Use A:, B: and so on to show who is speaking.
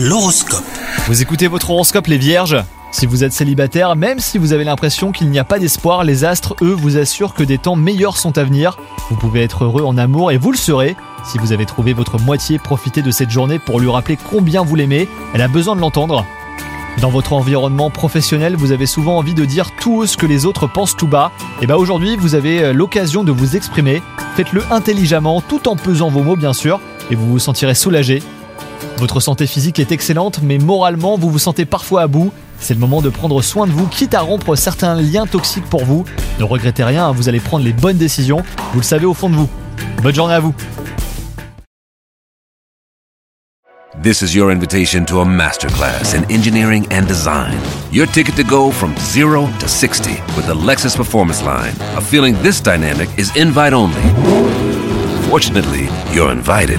A: L'horoscope.
B: Vous écoutez votre horoscope les vierges Si vous êtes célibataire, même si vous avez l'impression qu'il n'y a pas d'espoir, les astres, eux, vous assurent que des temps meilleurs sont à venir. Vous pouvez être heureux en amour et vous le serez. Si vous avez trouvé votre moitié, profitez de cette journée pour lui rappeler combien vous l'aimez. Elle a besoin de l'entendre. Dans votre environnement professionnel, vous avez souvent envie de dire tout ce que les autres pensent tout bas. Et bah aujourd'hui, vous avez euh, l'occasion de vous exprimer. Faites-le intelligemment, tout en pesant vos mots bien sûr, et vous vous sentirez soulagé. Votre santé physique est excellente, mais moralement, vous vous sentez parfois à bout. C'est le moment de prendre soin de vous, quitte à rompre certains liens toxiques pour vous. Ne regrettez rien, hein, vous allez prendre les bonnes décisions. Vous le savez au fond de vous. Bonne journée à vous.
C: This is your invitation to a masterclass in engineering and design. Your ticket to go from zero to 60 with the Lexus Performance Line. A feeling this dynamic is invite only. Fortunately, you're invited.